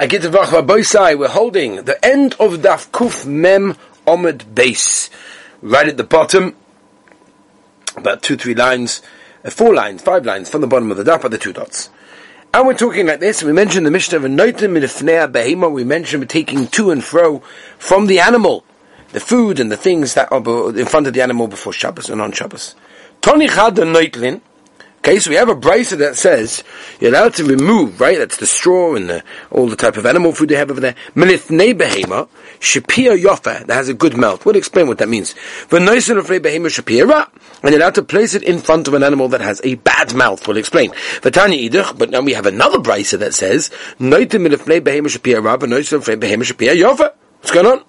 We're holding the end of Daf Kuf Mem Omid Base. Right at the bottom, about two, three lines, uh, four lines, five lines from the bottom of the Daf are the two dots. And we're talking like this, we mentioned the Mishnah of Noitim Minifnea Behema, we mentioned we're taking to and fro from the animal, the food and the things that are in front of the animal before Shabbos and on Shabbos. Tony Chad Noitlin, Okay, so we have a brisa that says you're allowed to remove, right? That's the straw and the, all the type of animal food they have over there. Melithne behema, shapir yofa, that has a good mouth. We'll explain what that means. V'noisen of behema shapira, and you're allowed to place it in front of an animal that has a bad mouth. We'll explain. V'tanya but now we have another brisa that says, noite melithne behema shapira, v'noisen of behema shapir yofa. What's going on?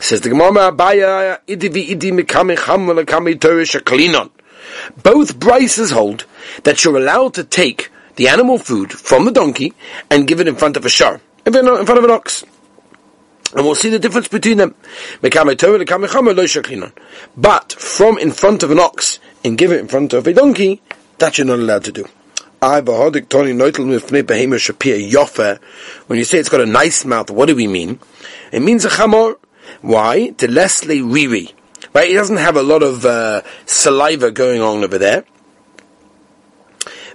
Says the Gemara, Abaya, idi vi idi mikame cham v'lakame torah. Both Brises hold that you're allowed to take the animal food from the donkey and give it in front of a shar, in front of an ox. And we'll see the difference between them. But from in front of an ox and give it in front of a donkey, that you're not allowed to do. When you say it's got a nice mouth, what do we mean? It means a chamor. Why? To leslie riri. Right? He doesn't have a lot of uh, saliva going on over there.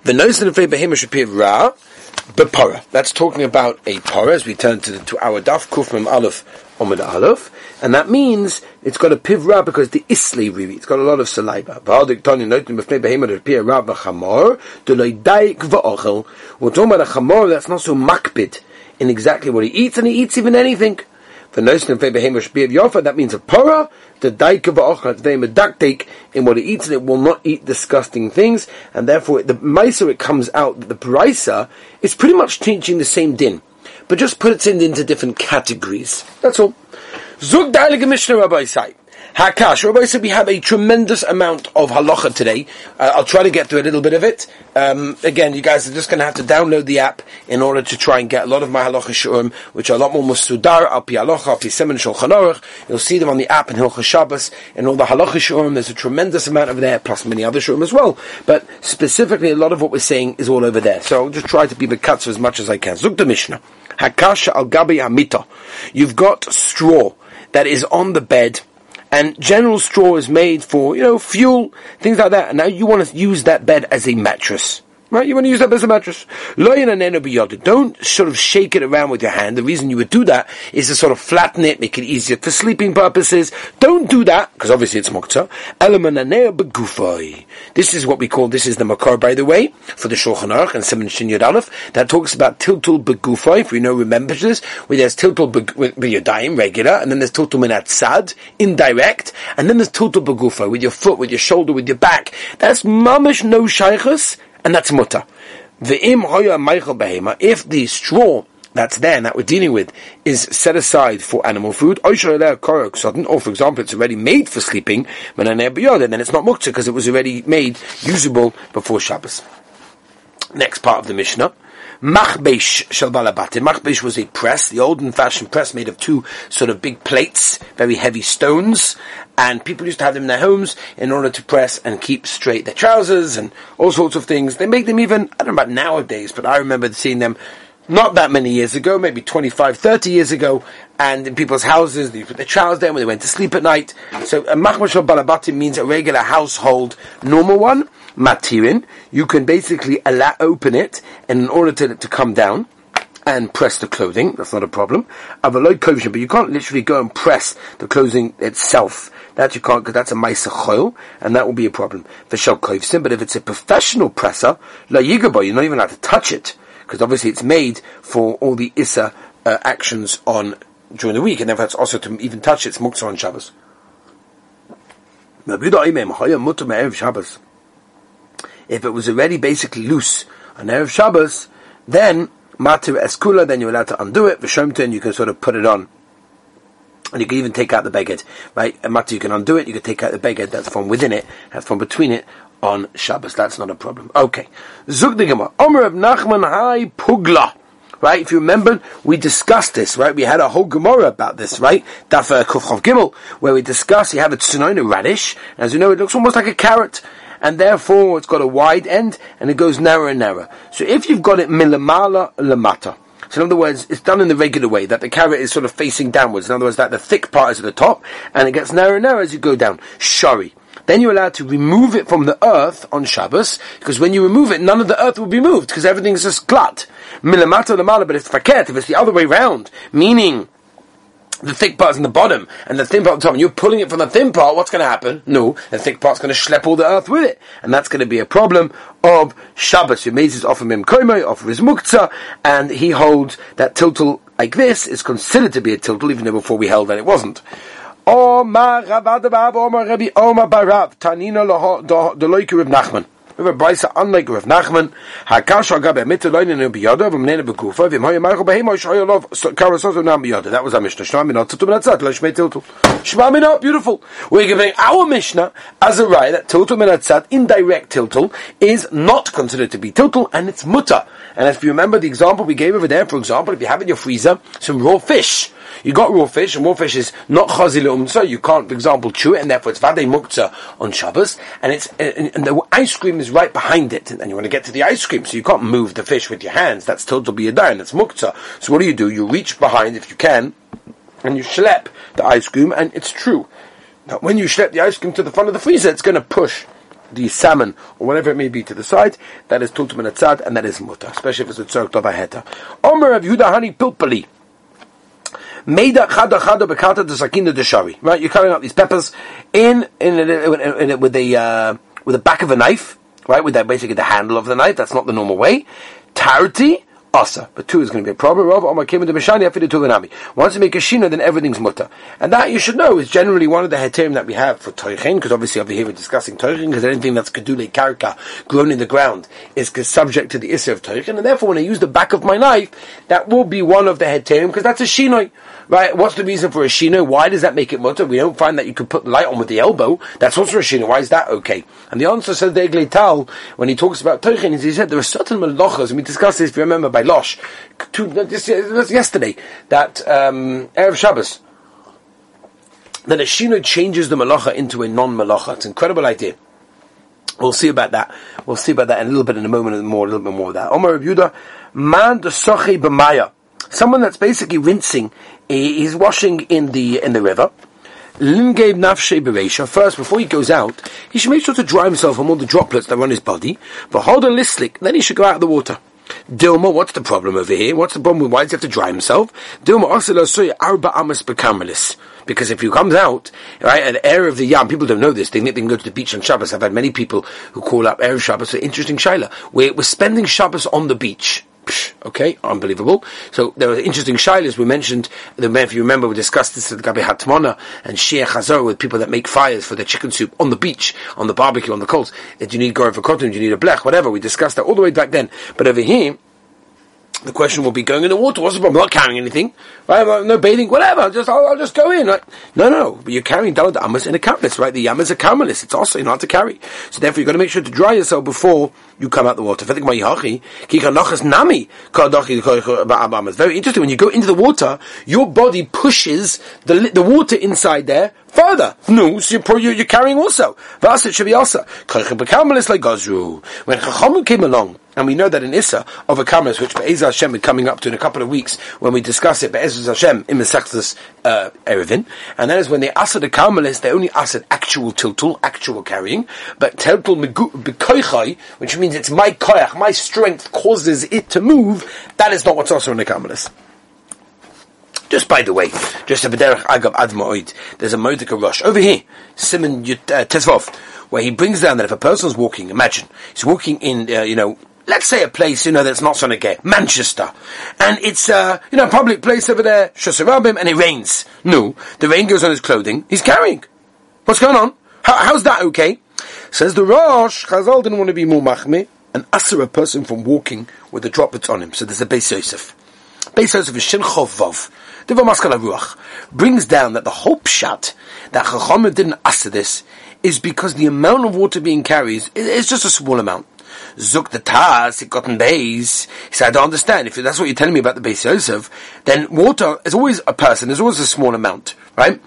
The nose of the ra bepara. That's talking about a para as we turn to, to our daf kufmim aleph omid aleph, and that means it's got a pivra because the isli rivi. It's got a lot of saliva. We're talking about a chamor that's not so makbid in exactly what he eats, and he eats even anything. The notion of yofa, that means a para, the daika va'ocha, they medaktik in what it eats, and it will not eat disgusting things, and therefore the meiser it comes out that the brisa is pretty much teaching the same din, but just put it into different categories. That's all. Zug Dailige Mishnah Rabbi Sai. Hakash. Rabbi said we have a tremendous amount of halacha today. Uh, I'll try to get through a little bit of it. Um, again, you guys are just going to have to download the app in order to try and get a lot of my halacha shurim, which are a lot more musudar, al pi halacha, al semen shulchan. You'll see them on the app in Hilchah Shabbos and all the halacha shurim. There's a tremendous amount of there, plus many other shurim as well. But specifically, a lot of what we're saying is all over there. So I'll just try to be the cuts as much as I can. Zuk the Mishnah. Hakash al gabi amita. You've got straw that is on the bed and general straw is made for, you know, fuel, things like that. And now you want to use that bed as a mattress. Right? You want to use that as a mattress. Don't sort of shake it around with your hand. The reason you would do that is to sort of flatten it, make it easier for sleeping purposes. Don't do that, because obviously it's mukta. This is what we call, this is the makar, by the way, for the Shulchan Aruch and Simon Shin Aleph, that talks about tiltul begufay, if you know, remember this, where there's tiltul with, your regular, and then there's tiltul minat sad, indirect, and then there's tiltul begufay, with your foot, with your shoulder, with your back. That's mamish no shaykhus, and that's mutter. im hoya meichel behema, if the straw that's there and that we're dealing with is set aside for animal food, or for example, it's already made for sleeping, then it's not muktzah because it was already made usable before Shabbos. Next part of the Mishnah. Machbesh shel balabatim. Machbesh was a press, the old-fashioned press made of two sort of big plates, very heavy stones, and people used to have them in their homes in order to press and keep straight their trousers and all sorts of things. They make them even, I don't know about nowadays, but I remember seeing them not that many years ago, maybe 25, 30 years ago, and in people's houses, they put their trousers there when they went to sleep at night. So a machmash balabatim means a regular household normal one, matirin, you can basically allow, open it, and in order to, to come down, and press the clothing, that's not a problem. Avaloid kovshin, but you can't literally go and press the clothing itself. That you can't, because that's a maisa choil, and that will be a problem. For shel kovsin, but if it's a professional presser, la yigabo, you're not even allowed to touch it, because obviously it's made for all the issa uh, actions on during the week, and therefore it's also to even touch it, it's muktzah on Shabbos. If it was already basically loose on Erev Shabbos, then Matir Eskula, then you're allowed to undo it, V'shomten, you can sort of put it on. And you can even take out the beged, right? And Matir, you can undo it, you can take out the beged that's from within it, that's from between it, on Shabbos. That's not a problem. Okay. Zug. Omer of Nachman Hai Pugla. Right? If you remember, we discussed this, right? We had a whole Gemara about this, right? Daf uh, Kufchav Gimel, where we discussed, you have a tsunoina radish. As you know, it looks almost like a carrot and therefore it's got a wide end and it goes narrower and narrower. So if you've got it milamala lamata, So in other words, it's done in the regular way, that the carrot is sort of facing downwards. In other words, that the thick part is at the top, and it gets narrower and narrower as you go down. Shari. Then you're allowed to remove it from the earth on Shabbos, because when you remove it, none of the earth will be moved, because everything's just glut. Milamata lamala, but it's faket, if it's the other way round, meaning the thick part's in the bottom and the thin part on top, and you're pulling it from the thin part, what's going to happen? No, the thick part's going to schlep all the earth with it. And that's going to be a problem of Shabbos. Yemezis offer him koimoi, offer his muktzah, and he holds that tiltul like this is considered to be a tiltul, even though before we held that it wasn't. Omar Rabbi Omar Barav, Tanina Nachman. We brisa unlike Rav Nachman. Hakash agabe mitzvah loinin in biyada v'mnei bekufa v'im marchel behemo shoyolov karasos nam biyada. That was our Mishnah. Shema minot tutum natzat lo shmei tiltul. Shema minot, beautiful. We're giving our Mishnah as a right that tiltul minatzat, indirect tiltul, is not considered to be tiltul and it's mutter. And if you remember the example we gave over there, for example, if you have in your freezer some raw fish, you got raw fish, and raw fish is not chazil umtza. You can't, for example, chew it, and therefore it's vadei muktzah on Shabbos, and it's and, and, the ice cream is right behind it, and you want to get to the ice cream, so you can't move the fish with your hands. That's total be a and that's muktzah. So what do you do? You reach behind if you can, and you schlep the ice cream, and it's true. Now, when you schlep the ice cream to the front of the freezer, it's going to push the salmon or whatever it may be to the side. That is tultum and and that is mutter, especially if it's a tzork of a heta. Omer of Yehuda Hani Pilpali. Meida chada chada bekata de sakina de shari. Right, you're cutting up these peppers in in, in, in, in with the uh, with the back of a knife, right? With that basically the handle of the knife. That's not the normal way. Tarti asa, but two is going to be a problem. Rav Omar came into Mishani after the Tuvanami. Once you make a shina, then everything's mutter, and that you should know is generally one of the heterim that we have for toichin, because obviously over here we're discussing toichin, because anything that's kedule karka grown in the ground is subject to the issue of toichin, and therefore when I use the back of my knife, that will be one of the heterim because that's a shinoi. Right? What's the reason for a shino? Why does that make it mutter? We don't find that you could put light on with the elbow. That's also a shino. Why is that okay? And the answer says the Eglei Tal, when he talks about Tochin, he said there are certain malachas, and we discussed this, if you remember, by Losh, to, this, yesterday, that um, Erev Shabbos, that a shino changes the malacha into a non-malacha. It's an incredible idea. We'll see about that. We'll see about that in a little bit in a moment more, a little bit more of that. Omar Yehuda, man the sochi b'maya. Someone that's basically rinsing he's washing in the in the river. First, before he goes out, he should make sure to dry himself from all the droplets that on his body. But hold a listlik, then he should go out of the water. Dilma, what's the problem over here? What's the problem why does he have to dry himself? Dilma arba amas bekamalis. Because if he comes out, right, the air of the yam, people don't know this. They think they can go to the beach on Shabbos. I've had many people who call up Erev Shabbos for interesting shaila. We're, we're spending Shabbos on the beach. Okay, unbelievable. So there are interesting shilas. We mentioned, The, man, if you remember, we discussed this at Gabi Hatmona and Shia Chazor with people that make fires for their chicken soup on the beach, on the barbecue, on the coals. That you need for cotton, you need a blech, whatever. We discussed that all the way back then. But over here, the question will be going in the water. What's the problem? I'm not carrying anything. Right? No bathing, whatever. Just I'll, I'll just go in. No, no. But you're carrying dalad amas in a carmelis, right? The yamas are a. It's also not to carry. So therefore, you've got to make sure to dry yourself before you come out the water. Very interesting. When you go into the water, your body pushes the the water inside there further. No, so you're, carrying also. Thus, it should be also. When Chachamim came along and we know that in Issa of a Kamas, which Be'ez Hashem is coming up to in a couple of weeks when we discuss it, Be'ez Hashem in Mesechtas uh, Eruvin, and that is when they asked the Karmelis, they only asked actual tiltul, actual carrying, but tiltul bekoichai, which means it's my koyach, my strength causes it to move, that is not what's also in the Karmelis. Just by the way, just a bederach agav ad ma'oid, there's a moedika rush over here, Simon uh, Tezvov, where he brings down that if a person's walking, imagine, he's walking in, uh, you know, let's say a place, you know, that's not so Manchester, and it's, uh, you know, a public place over there, Shosarabim, and it rains. No, the rain goes on his clothing, he's carrying. What's going on? How, how's that okay? Says the Rosh, Chazal didn't want to be more machme, and usher a person from walking with the droplets on him. So there's a Beis Yosef. Beis Yosef is Shin Chov Diva Maskala Ruach brings down that the whole pshat that Chachamim didn't usher this is because the amount of water being carried is just a small amount. Zuk the Tas, it gotten base. He said, I don't understand. If that's what you're telling me about the Beis Yosef, then water is always a person, there's always a small amount, right?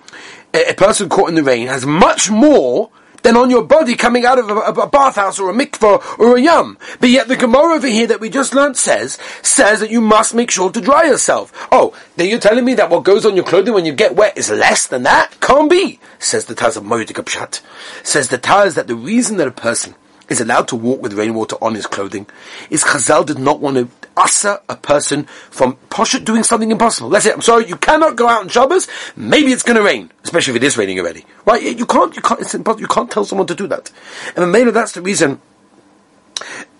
A, a person caught in the rain has much more than on your body coming out of a, a, bathhouse or a mikvah or a yam. But yet the Gemara over here that we just learned says, says that you must make sure to dry yourself. Oh, then you're telling me that what goes on your clothing when you get wet is less than that? Can't be, says the Taz of Moedik Pshat. Says the Taz that the reason that a person is allowed to walk with rainwater on his clothing is Chazal did not want to usher a person from Poshet doing something impossible. Let's say, I'm sorry, you cannot go out on Shabbos, maybe it's going to rain, especially if it is raining already. Right? You can't, you can't, it's impossible, you can't tell someone to do that. And maybe that's the reason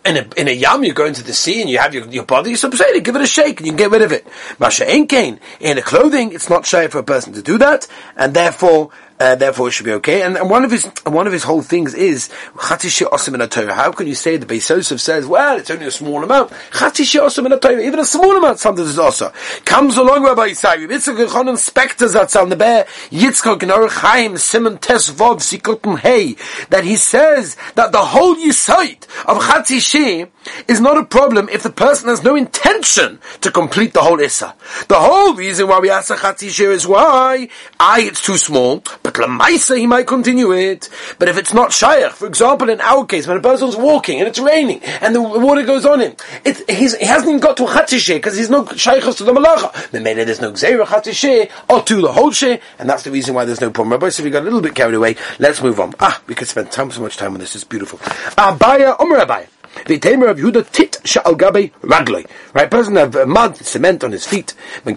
in a, in a yam, you go into the sea and you have your, your body, so say give it a shake and you can get rid of it. Masha Enkain, in a clothing, it's not shy for a person to do that, and therefore, uh, therefore it should be okay. And, and, one of his one of his whole things is How can you say the Beis Yosef says, well, it's only a small amount? Even a small amount sometimes is also comes along Rabbi Yisai. Yitzchak Elchanan Spector Zatzal Neber Yitzchak Gnor Chaim Simon Tes Vov Hey that he says that the whole Yisait of Chatzi is not a problem if the person has no intention to complete the whole Issa. The whole reason why we ask a Chatzi is why I it's too small but Lamaisa, he might continue it. But if it's not Shaykh, for example, in our case, when a person's walking and it's raining and the water goes on him, it, he hasn't got to a Chatzishe because he's no Shaykh to the Malacha. Then maybe there's no Gzeira Chatzishe or to the whole and that's the reason why there's no problem. Rabbi, so we got a little bit carried away. Let's move on. Ah, we could spend time, so much time on this. It's beautiful. Abaya, Umar Abaya. The tamer of Yehuda tit sha'al gabe ragloi. Right, person have uh, mud, cement on his feet. You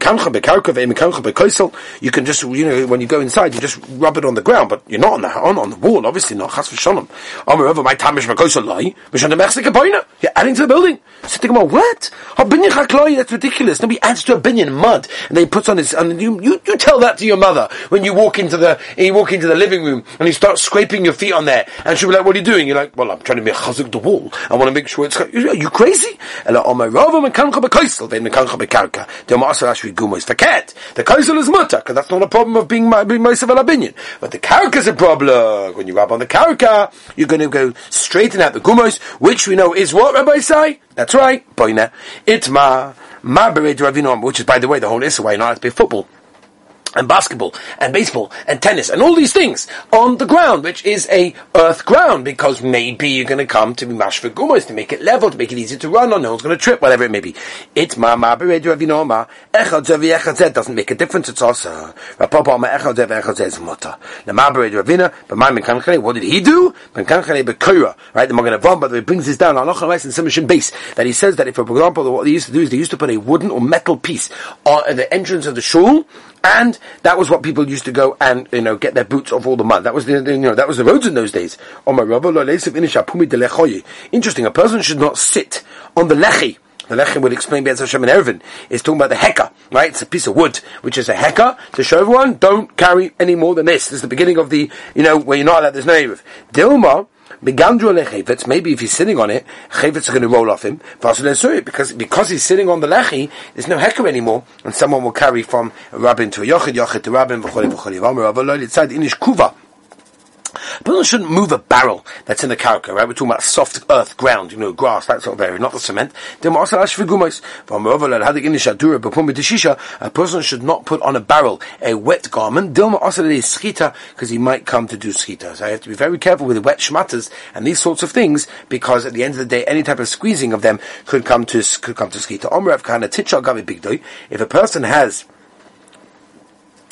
can just, you know, when you go inside, you just rub it on the ground, but you're not on the on, on the wall, obviously not. Chas v'shalom. Amar my tamish v'koisel loi. Mishon the You're adding to the building. So think about what? That's ridiculous. Nobody adds to a binyan mud, and then he puts on his. And you, you, you tell that to your mother when you walk into the you walk into the living room and you start scraping your feet on there, and she'll be like, "What are you doing?" You're like, "Well, I'm trying to make chazuk the wall. I want to sure it's." Are you crazy? The kaisel is mutter because that's not a problem of being being meisav al But the karka is a problem. When you rub on the karka, you're going to go straighten out the gumos, which we know is what Rabbi say. That's right, boina itma ma bered which is by the way the whole issue why not play football and basketball and baseball and tennis and all these things on the ground, which is a earth ground, because maybe you're going to come to be mashva gumos to make it level, to make it easy to run on, no one's going to trip, whatever it may be. It's ma ma beredu avinoma. Echad zevi echad zed doesn't make a difference, it's also. Rav Papa ma echad zevi echad zed is mutter. The ma beredu avina, but my menkanchane, what did he do? Menkanchane bekoira, right? The Magen Avraham, but he brings this down, Allah Chalais and Simishin base, that he says that if, for example, what they used to do is they used to put a wooden or metal piece on the entrance of the shul, and that was what people used to go and you know get their boots off all the mud. That was the, the you know that was the roads in those days. Interesting. A person should not sit on the lechi. The lechem would explain Be'ez Hashem and Eruvin. It's talking about the heka, right? It's a piece of wood, which is a heka, to show everyone, don't carry any more than this. This is the beginning of the, you know, where you're not allowed, there's no. Dilma, maybe if he's sitting on it, chayvetz are going to roll off him. Because, because he's sitting on the lechi, there's no hecker anymore, and someone will carry from a rabbin to a yochid, yochid to rabbin, v'choli v'choli v'amar, v'lo litzad inish kuva. Person shouldn't move a barrel that's in the karka, right? We're talking about soft earth, ground, you know, grass, that sort of area, not the cement. A person should not put on a barrel a wet garment, because he might come to do schita. So I have to be very careful with wet shmatas and these sorts of things, because at the end of the day, any type of squeezing of them could come to, could come to schita. If a person has,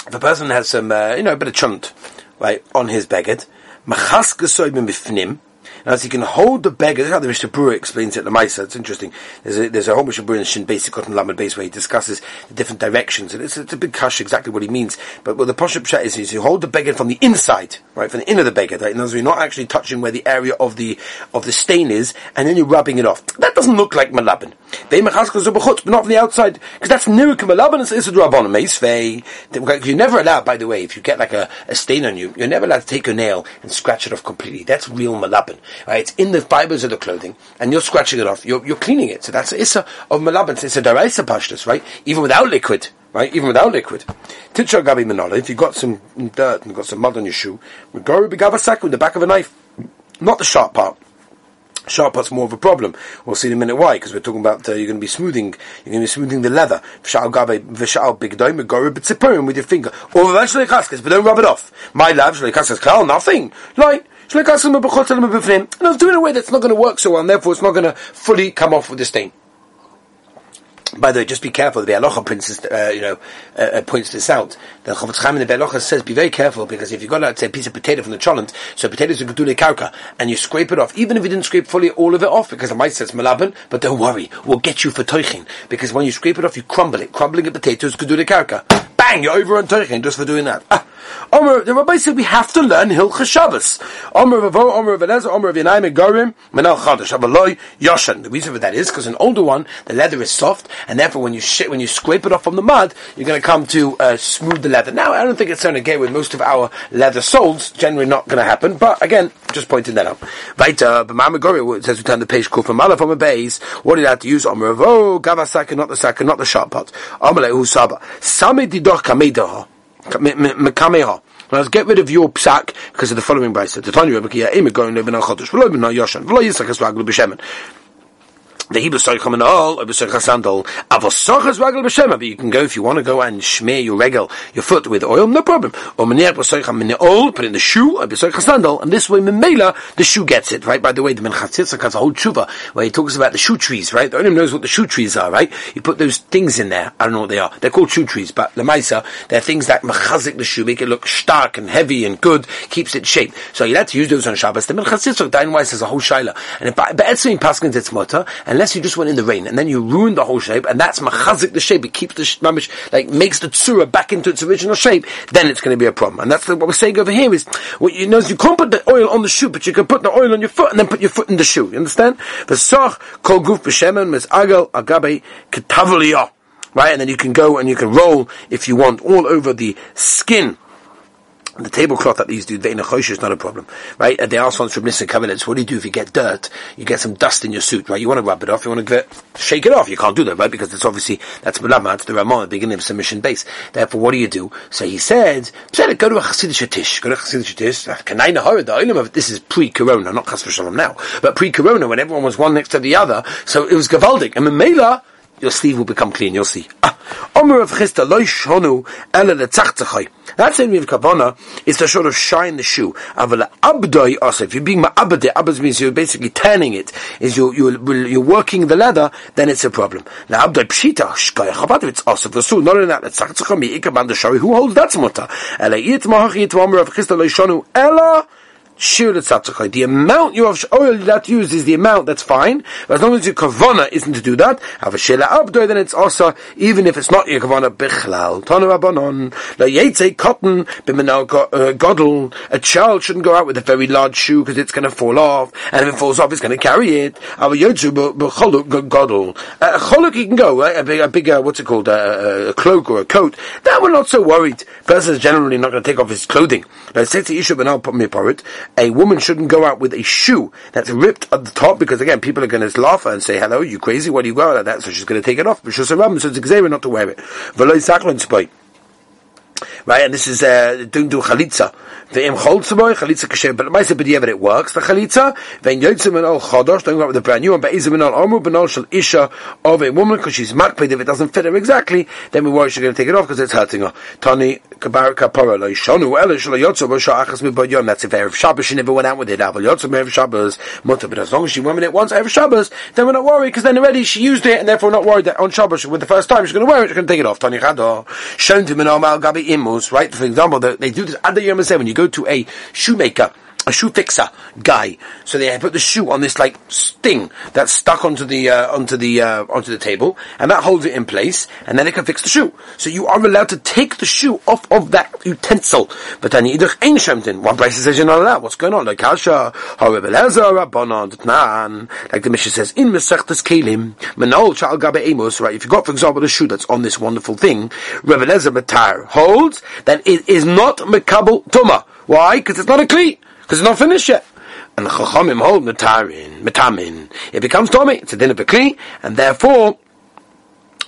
if a person has some, uh, you know, a bit of chunt, right, on his beged. Machas mifnim. As he can hold the beggar, this is how the Mishnah Berurah explains it, the Maisa, it's interesting. There's a, there's a whole Mishnah Berurah in Shin Basic Cotton Lamed base where he discusses the different directions, and it's, it's a big kash exactly what he means. But what the Poshup Pshat is, is you hold the beggar from the inside, right, from the inner of the beggar, right? In other words, you're not actually touching where the area of the, of the stain is, and then you're rubbing it off. That doesn't look like Malabin. They but not from the outside, because that's Nirik Malabin, it's Issa Rabbanim, You're never allowed, by the way, if you get like a, a stain on you, you're never allowed to take a nail and scratch it off completely. That's real Malabin. Right? It's in the fibers of the clothing, and you're scratching it off. You're, you're cleaning it. So that's issa of malabin. It's a daraisa pashtus, right? Even without liquid, right? Even without liquid. Titcha gabi manala. If you've got some dirt and got some mud on your shoe, go begavasak with the back of a knife, not the sharp part. Sharp part's more of a problem. We'll see in a minute why, because we're talking about uh, you're going to be smoothing, you're going to be smoothing the leather. with your finger. Or eventually but don't rub it off. My love, nothing. Like, No, do it in a way that's not going to work so well, and therefore it's not going to fully come off with the stain. By the way, just be careful. The Be'alocha uh, you know, uh, uh, points this out. The Chofetz Chaim in the Be'alocha says, be very careful because if you've got, let's say, a piece of potato from the cholent, so potatoes are gedule kauka, and you scrape it off, even if you didn't scrape fully all of it off, because the mice says malaban, but don't worry, we'll get you for toichin, because when you scrape it off, you crumble it. Crumbling a potato is gedule kauka. Bang! You're over on toichin just for doing that. Ah. Omer, the rabbi said we have to learn Hilcha Shabbos. Omer Ravo, Omer Veneza, Omer Vinaim, Gorim, Menal Chadash, Avaloi, Yoshan. The reason for that is because an older one, the leather is soft, and therefore when you sh- when you scrape it off from the mud, you're going to come to uh, smooth the leather. Now, I don't think it's going to get with most of our leather soles. Generally, not going to happen. But again, just pointing that out. Vaita, B'mama Gori says we turn the page called from a base. What did I have to use? Omer Ravo, Gavasaka, not the saka, not the sharp part. Omer Lehu Sami Didoch Kamedaha. Mekameha. Let's get rid of your psak because of the following brisa. The Tanya Rebbe Kia Ema going live in a chodesh. V'lo ben Yoshan. V'lo Yisak es raglu b'shemen the Hebrew soy coming all over soy sandal. Avosochas regal b'shem. But you can go if you want to go and smear your regal, your foot with oil, no problem. Or meniach b'soy oil, put in the shoe, or b'soy sandal, and this way memela the shoe gets it. Right. By the way, the Minchas has a whole tshuva where he talks about the shoe trees. Right. The only knows what the shoe trees are. Right. You put those things in there. I don't know what they are. They're called shoe trees, but the Maisa, they're things that machazik the shoe, make it look stark and heavy and good, keeps it shape. So you have to use those on Shabbos. The Minchas Yitzchak, Dayan Weiss has a whole shaila, and Be'etzim Paskins it's mutter, unless you just went in the rain and then you ruin the whole shape, and that's machazik the shape. It keeps the mamish like makes the tsura back into its original shape. Then it's going to be a problem, and that's the, what we're saying over here is what you know is you can't put the oil on the shoe, but you can put the oil on your foot and then put your foot in the shoe. You understand? The soch kol guf b'shemen agal agabe ketavliyah. Right, and then you can go and you can roll if you want all over the skin the tablecloth that these do, vein is not a problem, right? And they ask from submissive covenants, what do you do if you get dirt? You get some dust in your suit, right? You want to rub it off, you want to get, shake it off. You can't do that, right? Because it's obviously, that's Melamat, the Ramon, the beginning of submission base. Therefore, what do you do? So he said, go to a Hasidic Tish, go to a Hasidic Tish, ah, this is pre-corona, not Chas now, but pre-corona when everyone was one next to the other, so it was Gavaldik. And Mamela, your sleeve will become clean, you'll see. Ah, Omer of Chista, loy shonu, ele letzachtzachai. That same of kavana is to sort of shine the shoe. Avala abdoi also. If you're being ma'abade, abad means you're basically tanning it. Is you you you're working the leather, then it's a problem. Now abdoi pshita shkaya chabad. It's also for su. Not only that, it's tzachtzachai mi ikaban the shari. Who holds that mutter? Ele it mahachi it Omer of Chista loy shonu, ela the amount you have oil that use is the amount that's fine. But as long as your kavana isn't to do that, have a shela abdo, then it's also even if it's not your kavana bichlal. Tanu abanon la yetze cotton bimenal uh, godel. A child shouldn't go out with a very large shoe because it's going to fall off, and if it falls off, it's going to carry it. Ava yotzu godel. A choluk you can go right? a big, a what's it called, a, a, cloak or a coat. That we're not so worried. Person is generally not going to take off his clothing. Let's say to Isha benal put me a woman shouldn't go out with a shoe that's ripped at the top because again, people are going to laugh and say, "Hello, you crazy? What do you go out like that?" So she's going to take it off. But she's a so it's a not to wear it right? And this is uh, don't do chalitza. The im choltzaboy chalitza kasher, but said b'diavad it works. The chalitza then yotzim and al chodosh don't go out with the brand new one, but izim and al omu benol shel isha of a woman because she's makpid. If it doesn't fit her exactly, then we worry she's going to take it off because it's hurting her. Tani kabar kapara lo shonu ela shel yotzim b'sha achas mi mibayom. That's if erev Shabbos she never went out with it. Aval yotzim erev Shabbos mutter, but as long as she went it once erev Shabbos, then we're not worried because then already she used it and therefore not worried that on Shabbos with the first time she's going to wear it, she's going to take it off. Tani chado shon to min al gabi imu right? For example, they do this under Yom when you go to a shoemaker, a shoe fixer guy. So they put the shoe on this like sting that's stuck onto the uh, onto the uh, onto the table, and that holds it in place, and then they can fix the shoe. So you are allowed to take the shoe off of that utensil. But then. One place says you're not allowed. What's going on? Like kasha, like the mission says in mesechtes kelim, menol Chal gabe amos. Right? If you got, for example, a shoe that's on this wonderful thing, Rebelezer matar holds that it is not mekabel tuma. Why? Because it's not a kli because it's not finished yet. And the Chachamim hold metarin, metamin. It becomes Tommy. It's a din of a and therefore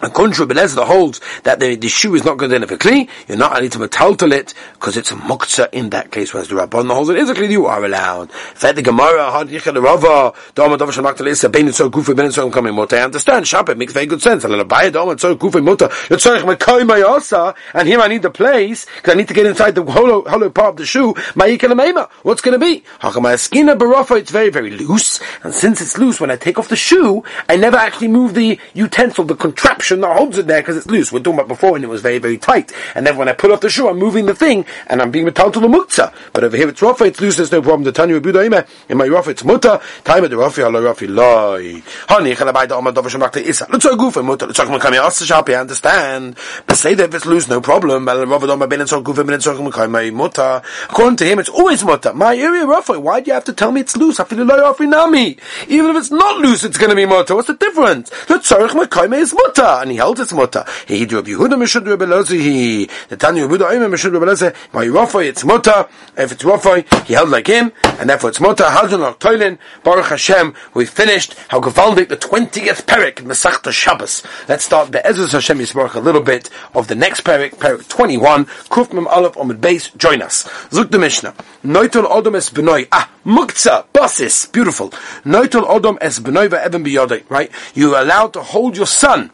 A contrary, Belezda holds that the, the shoe is not good enough for kli. You're not allowed to metaltal it because it's a muktzah in that case. Whereas the Rabban holds it is a kli. You are allowed. Fed the Gemara had yichel rava. Dama dama shamakta leisa bein so gufa bein so coming muta. I understand. Shabbat makes very good sense. Alala baya dama so gufa muta. Letzorich mekai mayasa. And here I need the place because I need to get inside the hollow hollow part of the shoe. Mayikel meima. What's going to be? Hakamayaskina barafa. It's very very loose. And since it's loose, when I take off the shoe, I never actually move the utensil, the contraption contraption that holds it there because it's loose. We're talking about before and it was very, very tight. And then when I pull off the shoe, I'm moving the thing and I'm being metal to the muktzah. But over here it's rafa, it's loose, there's no problem. The Tanya Rebuda in my rafa it's muta, time of the rafa, hello rafi, loy. Honey, chalabai da omad dover shemakta isa. Let's go goof and muta, let's about coming out shop, I understand. But say that if it's loose, no problem. Rafa doma ben and so goof and so coming muta. According to him, it's always muta. My area rafa, why do you have to tell me it's loose? I feel loy rafi nami. Even if it's not loose, it's going to be muta. What's the difference? Let's tzarech mekayme is and he held its mutter. He did Rabbi Yehuda Mishud Rabbi Lozi. The Tanya Yehuda Oime Mishud Rabbi Lozi. My Rafai, it's mutter. If it's Rafai, he held like him, and therefore it's mutter. Al Toilin. Baruch Hashem. We finished. How Gavaldik, the twentieth parak Masachta Shabbos. Let's start the Ezra Hashem Yisbarach a little bit of the next parak, parak twenty-one. Kuf Mem Aleph Omid Base. Join us. Zuk the Mishnah. Noitul Odom Es Benoy. Ah, Muktzah. Basis. Beautiful. Noitul Odom Es Benoy Ve'eben Biyodei. Right? You're allowed to hold your son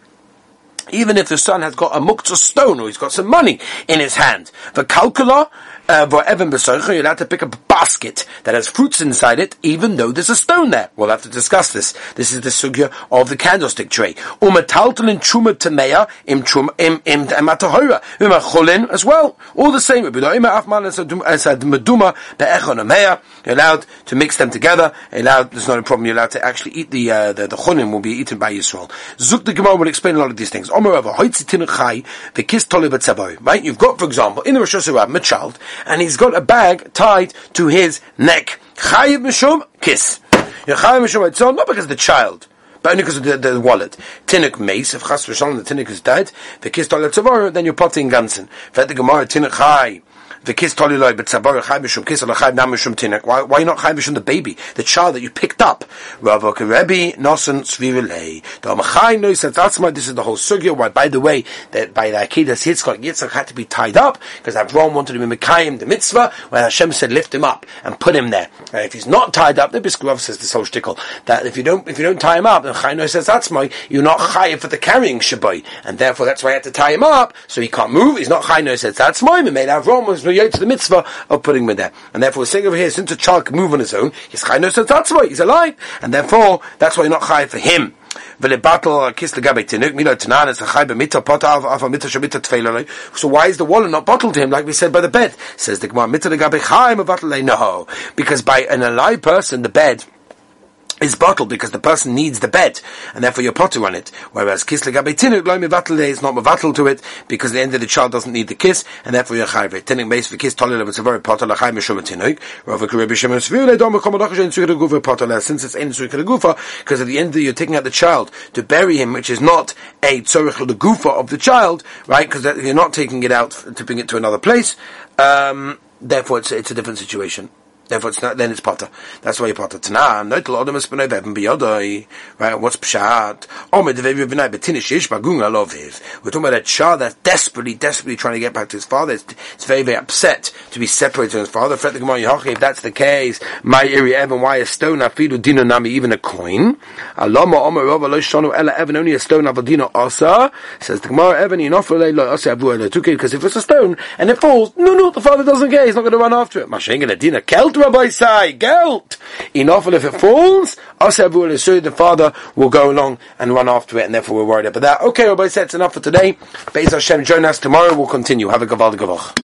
even if the son has got a muktzah stone or he's got some money in his hand. The calcula, uh, you're allowed to pick up a basket that has fruits inside it, even though there's a stone there. We'll have to discuss this. This is the sugya of the candlestick tray. Umataltalin truma tameya im truma im im matahora umacholin as well. All the same. You're allowed to mix them together. Allowed. There's not a problem. You're allowed to actually eat the uh, the, the will be eaten by Yisrael. Zuk the Gemara will explain a lot of these things. Right? You've got, for example, in the Rosh Hashanah, a child and he's got a bag tied to his neck. Chayiv mishum kiss. You Chayiv mishum it's not because of the child. But only because of the, the wallet. Tinuk mace, if chas v'shalom the tinuk is dead, the kiss tzavor, then you're potting gansen. Fet the Gemara, tinuk chai, the kiss mishum kiss. Why, why not chai mishum the baby, the child that you picked up? Rava Rebbe nosen svirilei. The amachai that's my, this is the whole sugya, why, by the way, that by the Akedas Yitzchak, Yitzchak had to be tied up, because Avram wanted to be Mekayim, the mitzvah, where Hashem said lift him up and put him there. If he's not tied up, the Biskuv says this whole shtickle, that if you don't, if you don't tie him up, then says that's my, you're not Chai for the carrying Shabbai, and therefore that's why I had to tie him up, so he can't move, he's not Chai says that's my, made Avram was to the mitzvah of putting him there. And therefore, we're saying over here, since a child can move on his own, he's chai no why he's alive. And therefore, that's why you're not chai for him. So why is the wallet not bottled to him like we said by the bed? Says the Gemara, no. Because by an alive person, the bed is bottled because the person needs the bed, and therefore you're potter on it. Whereas kiss legabe tinuk loy mevatel is not mevatel to it because at the end of the child doesn't need the kiss, and therefore you're chayve. Tinuk base for kiss a very potter lachay mishum tinuk. Rava kuribi shemen svile dom komodachish in sukkah gufa potter since it's in sukkah gufa because at the end of the you're taking out the child to bury him, which is not a tzorich the gufa of the child, right? Because you're not taking it out to bring it to another place. Um, therefore, it's it's a different situation. Therefore, it's not, then it's potter. That's why you potter. Tana, noitel odom es beben b'yodoi. Right, what's pshat? We're talking about a child that's desperately, desperately trying to get back to his father. It's, very, very upset to be separated from his father. If that's the case, my area Evan, why a stone afidu dino nami, even a coin? Aloma omer rova lo shonu a stone avadino. Says the Gemara Evan, inofrele lo asa avu ela because if it's a stone and it falls, no, no, the father doesn't care. He's not going to run after it. Mashengen adina kelt Rabbi Sai, gelt. Enough if it falls, Asabu the father will go along and run after it, and therefore we're worried about that. Okay, Rabbi said it's enough for today. Beis Hashem, join us tomorrow. We'll continue. Have a gaval gavach.